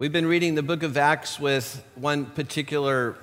We've been reading the book of Acts with one particular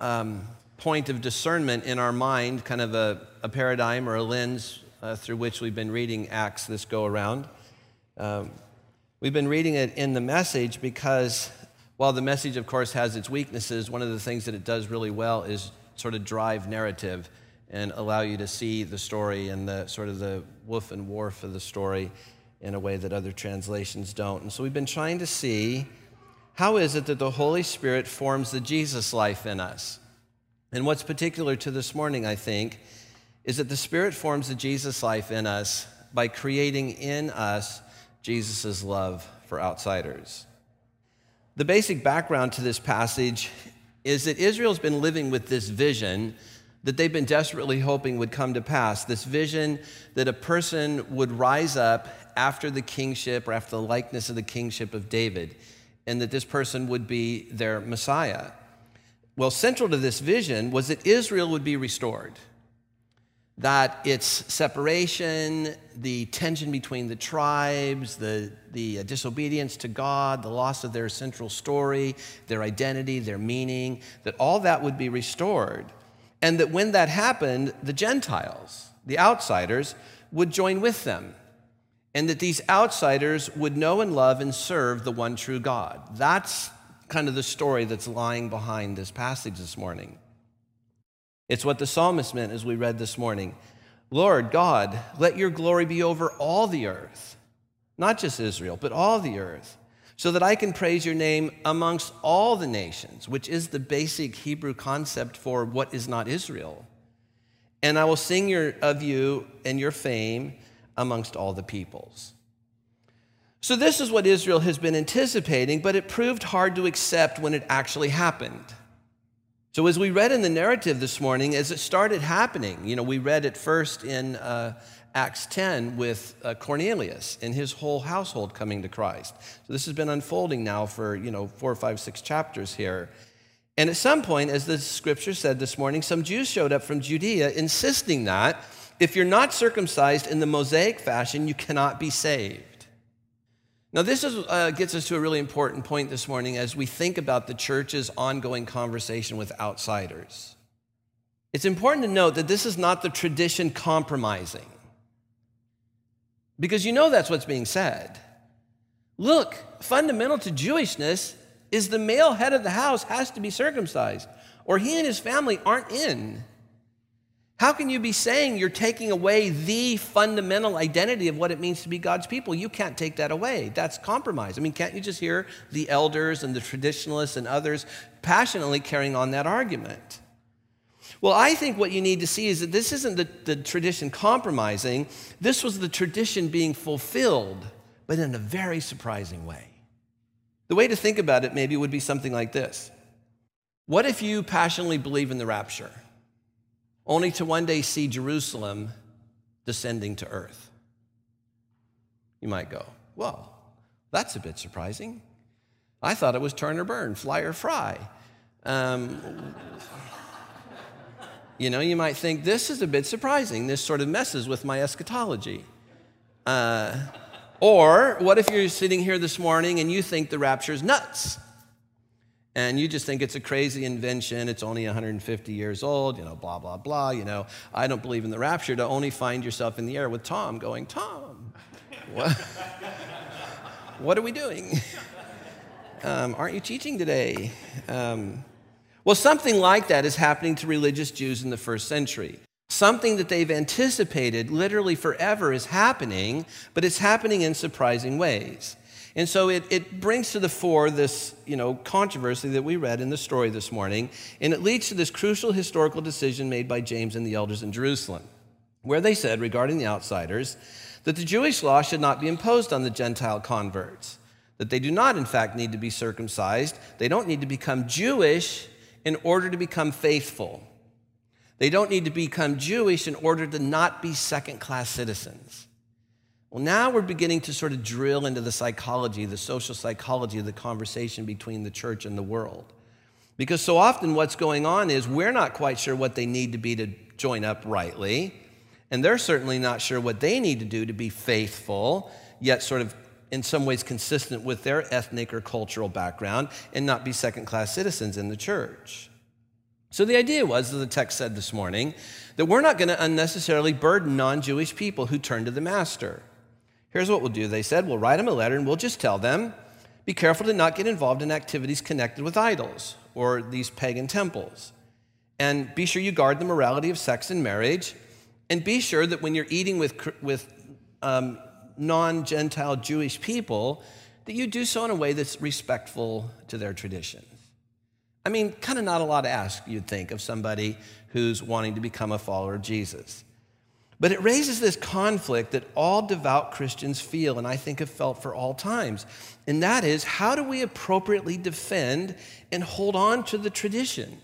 um, point of discernment in our mind, kind of a, a paradigm or a lens uh, through which we've been reading Acts this go around. Um, we've been reading it in the message because while the message, of course, has its weaknesses, one of the things that it does really well is sort of drive narrative and allow you to see the story and the sort of the woof and wharf of the story in a way that other translations don't. And so we've been trying to see how is it that the Holy Spirit forms the Jesus life in us? And what's particular to this morning, I think, is that the Spirit forms the Jesus life in us by creating in us Jesus' love for outsiders. The basic background to this passage is that Israel's been living with this vision that they've been desperately hoping would come to pass. This vision that a person would rise up after the kingship or after the likeness of the kingship of David, and that this person would be their Messiah. Well, central to this vision was that Israel would be restored, that its separation, the tension between the tribes, the, the uh, disobedience to God, the loss of their central story, their identity, their meaning, that all that would be restored. And that when that happened, the Gentiles, the outsiders, would join with them and that these outsiders would know and love and serve the one true God. That's kind of the story that's lying behind this passage this morning. It's what the psalmist meant as we read this morning Lord God, let your glory be over all the earth, not just Israel, but all the earth, so that I can praise your name amongst all the nations, which is the basic Hebrew concept for what is not Israel. And I will sing your, of you and your fame amongst all the peoples. So, this is what Israel has been anticipating, but it proved hard to accept when it actually happened. So, as we read in the narrative this morning, as it started happening, you know, we read it first in uh, Acts 10 with uh, Cornelius and his whole household coming to Christ. So, this has been unfolding now for, you know, four, five, six chapters here. And at some point, as the scripture said this morning, some Jews showed up from Judea insisting that if you're not circumcised in the Mosaic fashion, you cannot be saved. Now, this is, uh, gets us to a really important point this morning as we think about the church's ongoing conversation with outsiders. It's important to note that this is not the tradition compromising, because you know that's what's being said. Look, fundamental to Jewishness is the male head of the house has to be circumcised, or he and his family aren't in. How can you be saying you're taking away the fundamental identity of what it means to be God's people? You can't take that away. That's compromise. I mean, can't you just hear the elders and the traditionalists and others passionately carrying on that argument? Well, I think what you need to see is that this isn't the, the tradition compromising, this was the tradition being fulfilled, but in a very surprising way. The way to think about it maybe would be something like this What if you passionately believe in the rapture? Only to one day see Jerusalem descending to earth. You might go, well, that's a bit surprising. I thought it was turn or burn, fly or fry. Um, you know, you might think this is a bit surprising. This sort of messes with my eschatology. Uh, or what if you're sitting here this morning and you think the rapture is nuts? And you just think it's a crazy invention. It's only 150 years old, you know, blah, blah, blah. You know, I don't believe in the rapture to only find yourself in the air with Tom going, Tom, what, what are we doing? Um, aren't you teaching today? Um, well, something like that is happening to religious Jews in the first century. Something that they've anticipated literally forever is happening, but it's happening in surprising ways. And so it, it brings to the fore this you know, controversy that we read in the story this morning, and it leads to this crucial historical decision made by James and the elders in Jerusalem, where they said regarding the outsiders that the Jewish law should not be imposed on the Gentile converts, that they do not, in fact, need to be circumcised, they don't need to become Jewish in order to become faithful. They don't need to become Jewish in order to not be second class citizens. Well, now we're beginning to sort of drill into the psychology, the social psychology of the conversation between the church and the world. Because so often what's going on is we're not quite sure what they need to be to join up rightly, and they're certainly not sure what they need to do to be faithful, yet sort of in some ways consistent with their ethnic or cultural background and not be second class citizens in the church. So the idea was, as the text said this morning, that we're not going to unnecessarily burden non Jewish people who turn to the Master. Here's what we'll do. They said, we'll write them a letter and we'll just tell them be careful to not get involved in activities connected with idols or these pagan temples. And be sure you guard the morality of sex and marriage. And be sure that when you're eating with, with um, non Gentile Jewish people, that you do so in a way that's respectful to their tradition. I mean, kind of not a lot to ask, you'd think, of somebody who's wanting to become a follower of Jesus. But it raises this conflict that all devout Christians feel, and I think have felt for all times. And that is how do we appropriately defend and hold on to the tradition?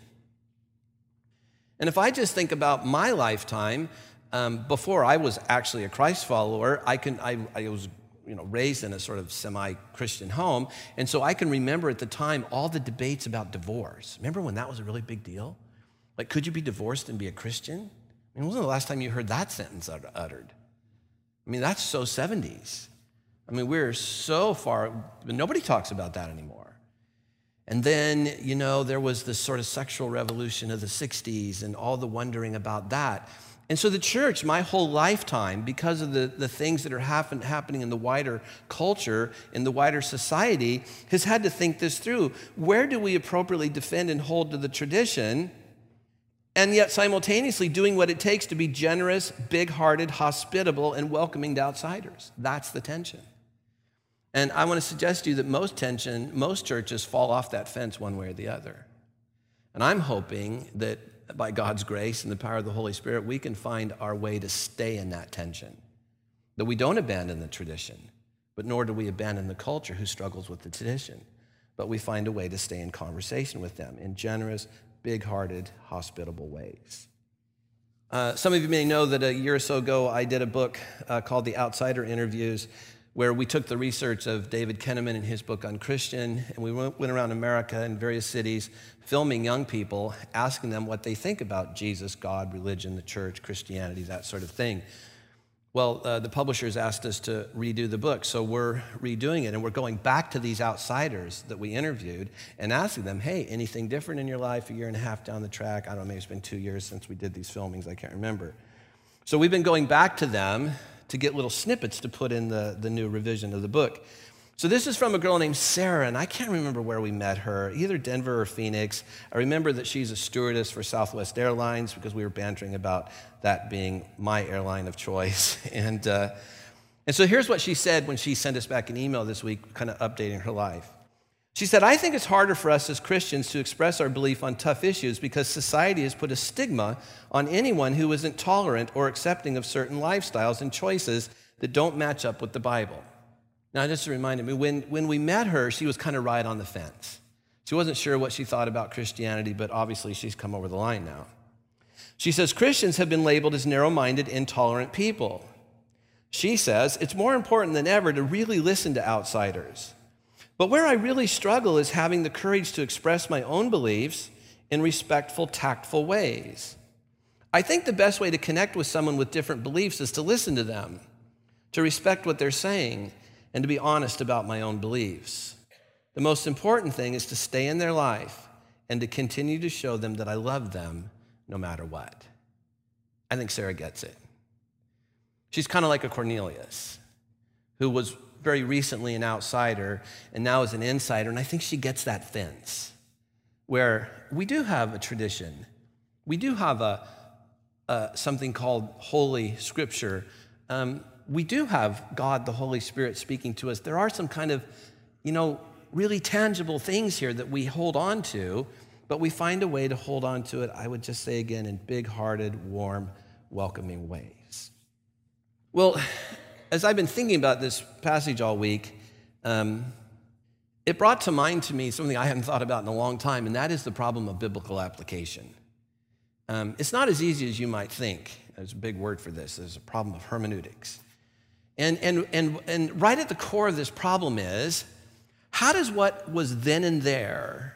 And if I just think about my lifetime, um, before I was actually a Christ follower, I, can, I, I was you know, raised in a sort of semi Christian home. And so I can remember at the time all the debates about divorce. Remember when that was a really big deal? Like, could you be divorced and be a Christian? I mean, when was the last time you heard that sentence uttered? I mean, that's so 70s. I mean, we're so far, nobody talks about that anymore. And then, you know, there was this sort of sexual revolution of the 60s and all the wondering about that. And so the church, my whole lifetime, because of the, the things that are happen, happening in the wider culture, in the wider society, has had to think this through. Where do we appropriately defend and hold to the tradition? And yet, simultaneously, doing what it takes to be generous, big hearted, hospitable, and welcoming to outsiders. That's the tension. And I want to suggest to you that most tension, most churches fall off that fence one way or the other. And I'm hoping that by God's grace and the power of the Holy Spirit, we can find our way to stay in that tension. That we don't abandon the tradition, but nor do we abandon the culture who struggles with the tradition. But we find a way to stay in conversation with them in generous, big hearted, hospitable ways. Uh, some of you may know that a year or so ago, I did a book uh, called The Outsider Interviews where we took the research of David Kinnaman in his book unChristian, and we went around America in various cities filming young people, asking them what they think about Jesus, God, religion, the church, Christianity, that sort of thing. Well, uh, the publishers asked us to redo the book, so we're redoing it, and we're going back to these outsiders that we interviewed and asking them, hey, anything different in your life a year and a half down the track? I don't know, maybe it's been two years since we did these filmings, I can't remember. So we've been going back to them to get little snippets to put in the, the new revision of the book. So this is from a girl named Sarah, and I can't remember where we met her, either Denver or Phoenix. I remember that she's a stewardess for Southwest Airlines because we were bantering about that being my airline of choice. And, uh, and so here's what she said when she sent us back an email this week, kind of updating her life. She said, I think it's harder for us as Christians to express our belief on tough issues because society has put a stigma on anyone who isn't tolerant or accepting of certain lifestyles and choices that don't match up with the Bible. Now, just to remind me, when, when we met her, she was kind of right on the fence. She wasn't sure what she thought about Christianity, but obviously she's come over the line now. She says Christians have been labeled as narrow minded, intolerant people. She says it's more important than ever to really listen to outsiders but where I really struggle is having the courage to express my own beliefs in respectful, tactful ways. I think the best way to connect with someone with different beliefs is to listen to them, to respect what they're saying, and to be honest about my own beliefs. The most important thing is to stay in their life and to continue to show them that I love them no matter what. I think Sarah gets it. She's kind of like a Cornelius who was very recently an outsider and now is an insider. And I think she gets that fence where we do have a tradition. We do have a, a something called Holy Scripture. Um, we do have God, the Holy Spirit, speaking to us. There are some kind of, you know, really tangible things here that we hold on to, but we find a way to hold on to it, I would just say again, in big hearted, warm, welcoming ways. Well, as I've been thinking about this passage all week, um, it brought to mind to me something I hadn't thought about in a long time, and that is the problem of biblical application. Um, it's not as easy as you might think. There's a big word for this. There's a problem of hermeneutics. And, and, and, and right at the core of this problem is how does what was then and there,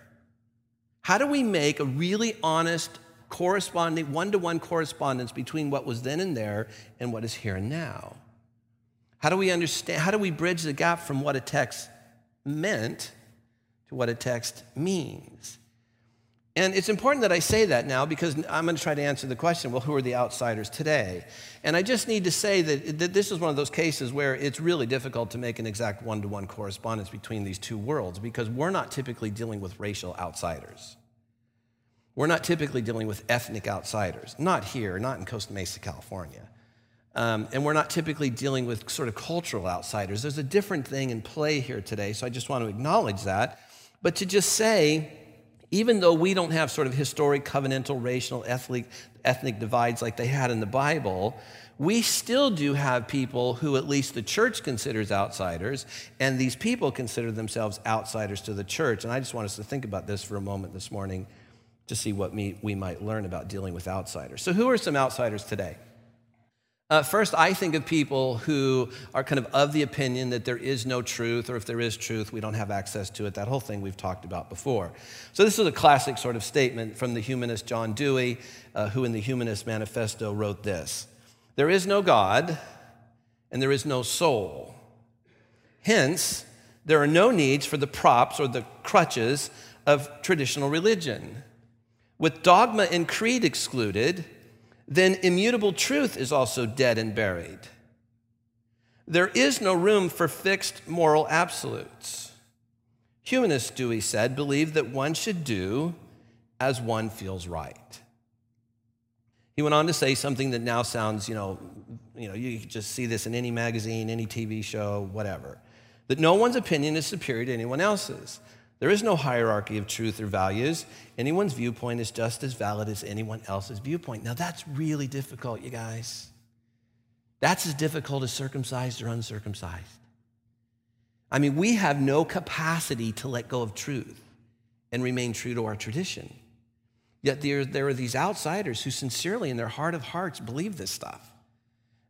how do we make a really honest, corresponding, one to one correspondence between what was then and there and what is here and now? How do we understand, how do we bridge the gap from what a text meant to what a text means? And it's important that I say that now because I'm going to try to answer the question well, who are the outsiders today? And I just need to say that, that this is one of those cases where it's really difficult to make an exact one to one correspondence between these two worlds because we're not typically dealing with racial outsiders. We're not typically dealing with ethnic outsiders, not here, not in Costa Mesa, California. Um, and we're not typically dealing with sort of cultural outsiders. There's a different thing in play here today, so I just want to acknowledge that. But to just say, even though we don't have sort of historic, covenantal, racial, ethnic, ethnic divides like they had in the Bible, we still do have people who at least the church considers outsiders, and these people consider themselves outsiders to the church. And I just want us to think about this for a moment this morning to see what we, we might learn about dealing with outsiders. So, who are some outsiders today? Uh, first, I think of people who are kind of of the opinion that there is no truth, or if there is truth, we don't have access to it. That whole thing we've talked about before. So, this is a classic sort of statement from the humanist John Dewey, uh, who in the Humanist Manifesto wrote this There is no God, and there is no soul. Hence, there are no needs for the props or the crutches of traditional religion. With dogma and creed excluded, then immutable truth is also dead and buried. There is no room for fixed moral absolutes. Humanists, Dewey said, believe that one should do as one feels right. He went on to say something that now sounds, you know, you know, you just see this in any magazine, any TV show, whatever. That no one's opinion is superior to anyone else's. There is no hierarchy of truth or values. Anyone's viewpoint is just as valid as anyone else's viewpoint. Now, that's really difficult, you guys. That's as difficult as circumcised or uncircumcised. I mean, we have no capacity to let go of truth and remain true to our tradition. Yet there, there are these outsiders who sincerely, in their heart of hearts, believe this stuff.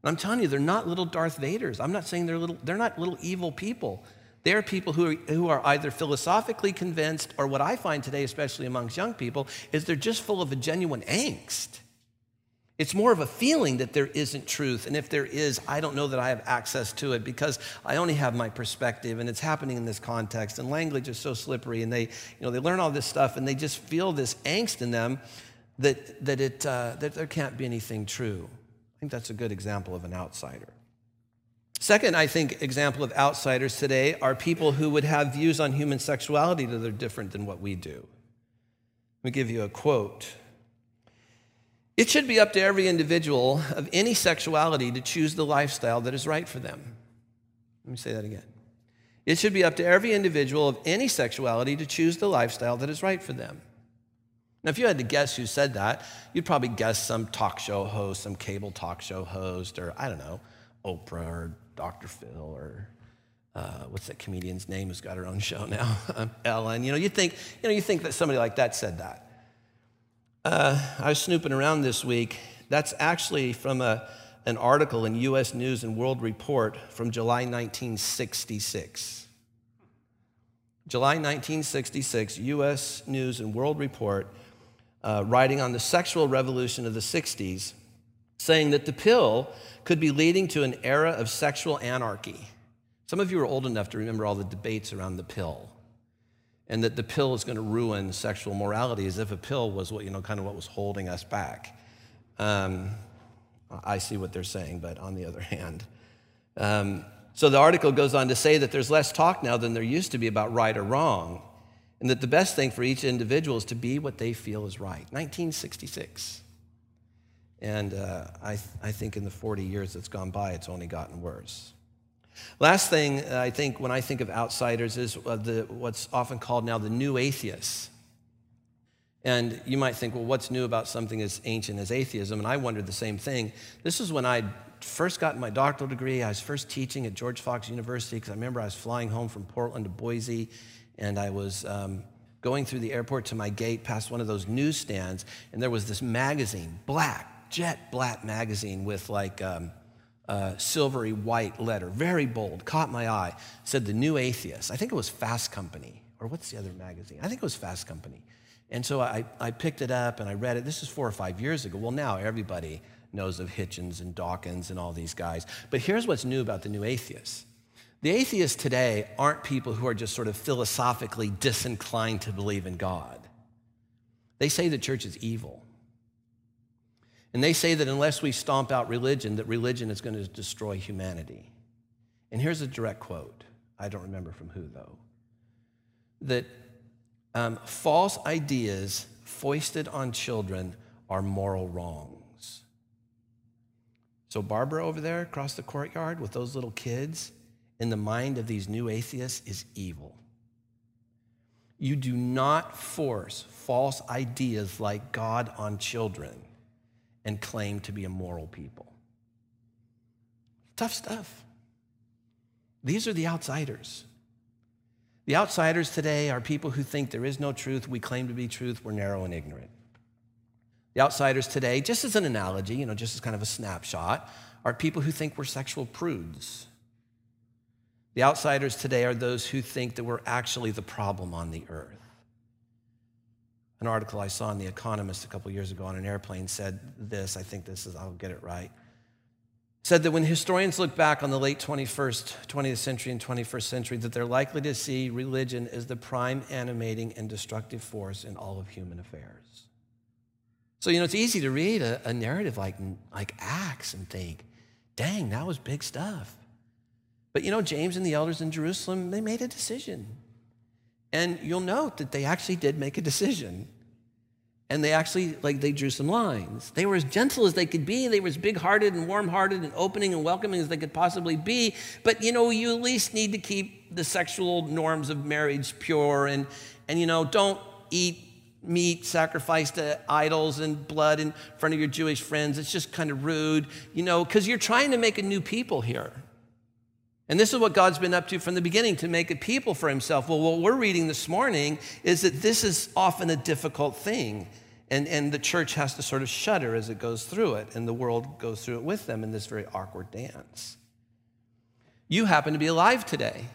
And I'm telling you, they're not little Darth Vaders. I'm not saying they're little, they're not little evil people. They're people who are, who are either philosophically convinced, or what I find today, especially amongst young people, is they're just full of a genuine angst. It's more of a feeling that there isn't truth. And if there is, I don't know that I have access to it because I only have my perspective and it's happening in this context. And language is so slippery and they, you know, they learn all this stuff and they just feel this angst in them that, that, it, uh, that there can't be anything true. I think that's a good example of an outsider. Second, I think, example of outsiders today are people who would have views on human sexuality that are different than what we do. Let me give you a quote. It should be up to every individual of any sexuality to choose the lifestyle that is right for them. Let me say that again. It should be up to every individual of any sexuality to choose the lifestyle that is right for them. Now, if you had to guess who said that, you'd probably guess some talk show host, some cable talk show host, or I don't know, Oprah or Dr. Phil or uh, what's that comedian's name who's got her own show now? Ellen. You know, you think, you know, you think that somebody like that said that. Uh, I was snooping around this week. That's actually from a, an article in U.S. News and World Report from July 1966. July 1966, U.S. News and World Report, uh, writing on the sexual revolution of the 60s, saying that the pill could be leading to an era of sexual anarchy. Some of you are old enough to remember all the debates around the pill and that the pill is going to ruin sexual morality as if a pill was what, you know, kind of what was holding us back. Um, I see what they're saying, but on the other hand. Um, so the article goes on to say that there's less talk now than there used to be about right or wrong, and that the best thing for each individual is to be what they feel is right. 1966. And uh, I, th- I think in the 40 years that's gone by, it's only gotten worse. Last thing I think when I think of outsiders is uh, the, what's often called now the new atheists. And you might think, well, what's new about something as ancient as atheism? And I wondered the same thing. This is when I first got my doctoral degree. I was first teaching at George Fox University because I remember I was flying home from Portland to Boise and I was um, going through the airport to my gate past one of those newsstands, and there was this magazine, black, jet black magazine with like um, silvery white letter, very bold, caught my eye. Said the New Atheist. I think it was Fast Company, or what's the other magazine? I think it was Fast Company. And so I, I picked it up and I read it. This is four or five years ago. Well, now everybody knows of Hitchens and Dawkins and all these guys. But here's what's new about the new atheists the atheists today aren't people who are just sort of philosophically disinclined to believe in God. They say the church is evil. And they say that unless we stomp out religion, that religion is going to destroy humanity. And here's a direct quote. I don't remember from who, though. That um, false ideas foisted on children are moral wrongs. So, Barbara over there across the courtyard with those little kids, in the mind of these new atheists, is evil. You do not force false ideas like God on children and claim to be a moral people. Tough stuff. These are the outsiders. The outsiders today are people who think there is no truth, we claim to be truth, we're narrow and ignorant. The outsiders today, just as an analogy, you know, just as kind of a snapshot, are people who think we're sexual prudes. The outsiders today are those who think that we're actually the problem on the earth. An article I saw in The Economist a couple years ago on an airplane said this. I think this is, I'll get it right. Said that when historians look back on the late 21st, 20th century, and 21st century, that they're likely to see religion as the prime animating and destructive force in all of human affairs. So, you know, it's easy to read a, a narrative like, like Acts and think, dang, that was big stuff. But you know, James and the elders in Jerusalem, they made a decision. And you'll note that they actually did make a decision. And they actually, like, they drew some lines. They were as gentle as they could be. They were as big hearted and warm hearted and opening and welcoming as they could possibly be. But, you know, you at least need to keep the sexual norms of marriage pure and, and you know, don't eat meat sacrificed to idols and blood in front of your Jewish friends. It's just kind of rude, you know, because you're trying to make a new people here. And this is what God's been up to from the beginning to make a people for himself. Well, what we're reading this morning is that this is often a difficult thing. And, and the church has to sort of shudder as it goes through it, and the world goes through it with them in this very awkward dance. You happen to be alive today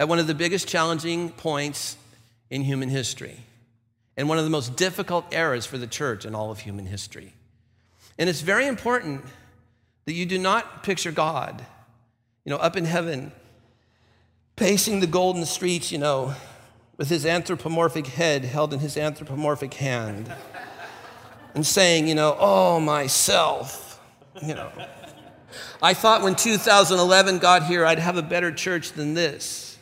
at one of the biggest challenging points in human history, and one of the most difficult eras for the church in all of human history. And it's very important that you do not picture God you know, up in heaven, pacing the golden streets, you know, with his anthropomorphic head held in his anthropomorphic hand, and saying, you know, oh, myself, you know. I thought when 2011 got here, I'd have a better church than this.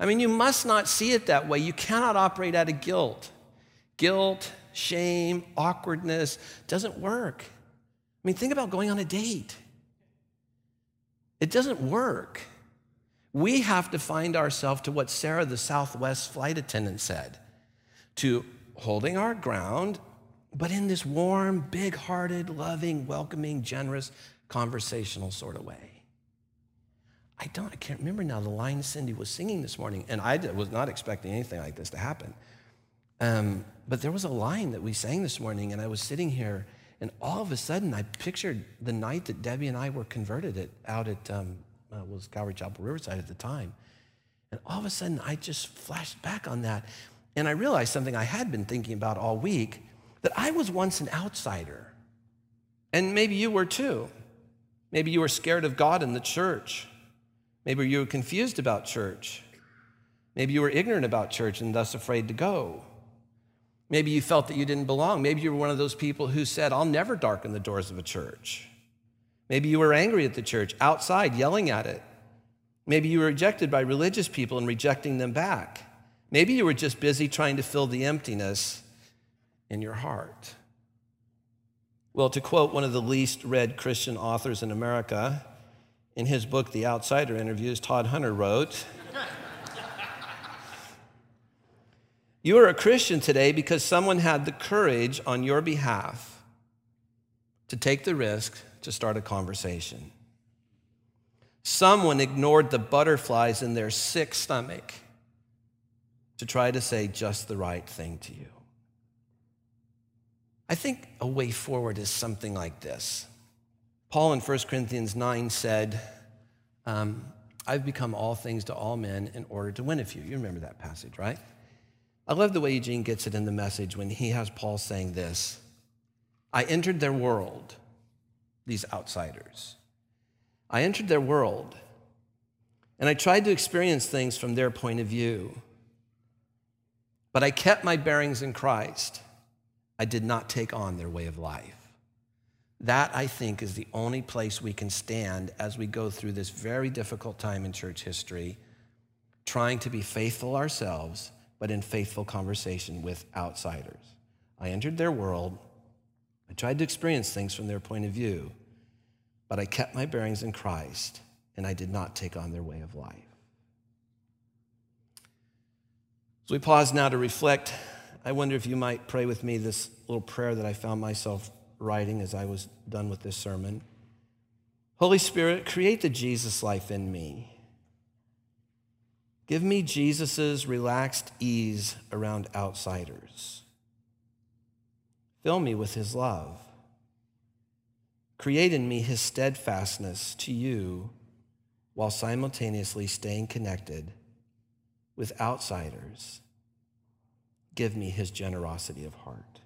I mean, you must not see it that way. You cannot operate out of guilt. Guilt, shame, awkwardness doesn't work. I mean, think about going on a date. It doesn't work. We have to find ourselves to what Sarah, the Southwest flight attendant, said to holding our ground, but in this warm, big hearted, loving, welcoming, generous, conversational sort of way. I don't, I can't remember now the line Cindy was singing this morning, and I was not expecting anything like this to happen. Um, but there was a line that we sang this morning, and I was sitting here and all of a sudden, I pictured the night that Debbie and I were converted at, out at, um, uh, was Calvary Chapel Riverside at the time. And all of a sudden, I just flashed back on that. And I realized something I had been thinking about all week that I was once an outsider. And maybe you were too. Maybe you were scared of God and the church. Maybe you were confused about church. Maybe you were ignorant about church and thus afraid to go. Maybe you felt that you didn't belong. Maybe you were one of those people who said, I'll never darken the doors of a church. Maybe you were angry at the church, outside, yelling at it. Maybe you were rejected by religious people and rejecting them back. Maybe you were just busy trying to fill the emptiness in your heart. Well, to quote one of the least read Christian authors in America, in his book, The Outsider Interviews, Todd Hunter wrote, You are a Christian today because someone had the courage on your behalf to take the risk to start a conversation. Someone ignored the butterflies in their sick stomach to try to say just the right thing to you. I think a way forward is something like this. Paul in 1 Corinthians 9 said, um, I've become all things to all men in order to win a few. You remember that passage, right? I love the way Eugene gets it in the message when he has Paul saying this I entered their world, these outsiders. I entered their world, and I tried to experience things from their point of view. But I kept my bearings in Christ. I did not take on their way of life. That, I think, is the only place we can stand as we go through this very difficult time in church history, trying to be faithful ourselves, but in faithful conversation with outsiders. I entered their world. I tried to experience things from their point of view, but I kept my bearings in Christ, and I did not take on their way of life. So we pause now to reflect. I wonder if you might pray with me this little prayer that I found myself writing as I was done with this sermon. Holy Spirit, create the Jesus life in me. Give me Jesus' relaxed ease around outsiders. Fill me with his love. Create in me his steadfastness to you while simultaneously staying connected with outsiders. Give me his generosity of heart.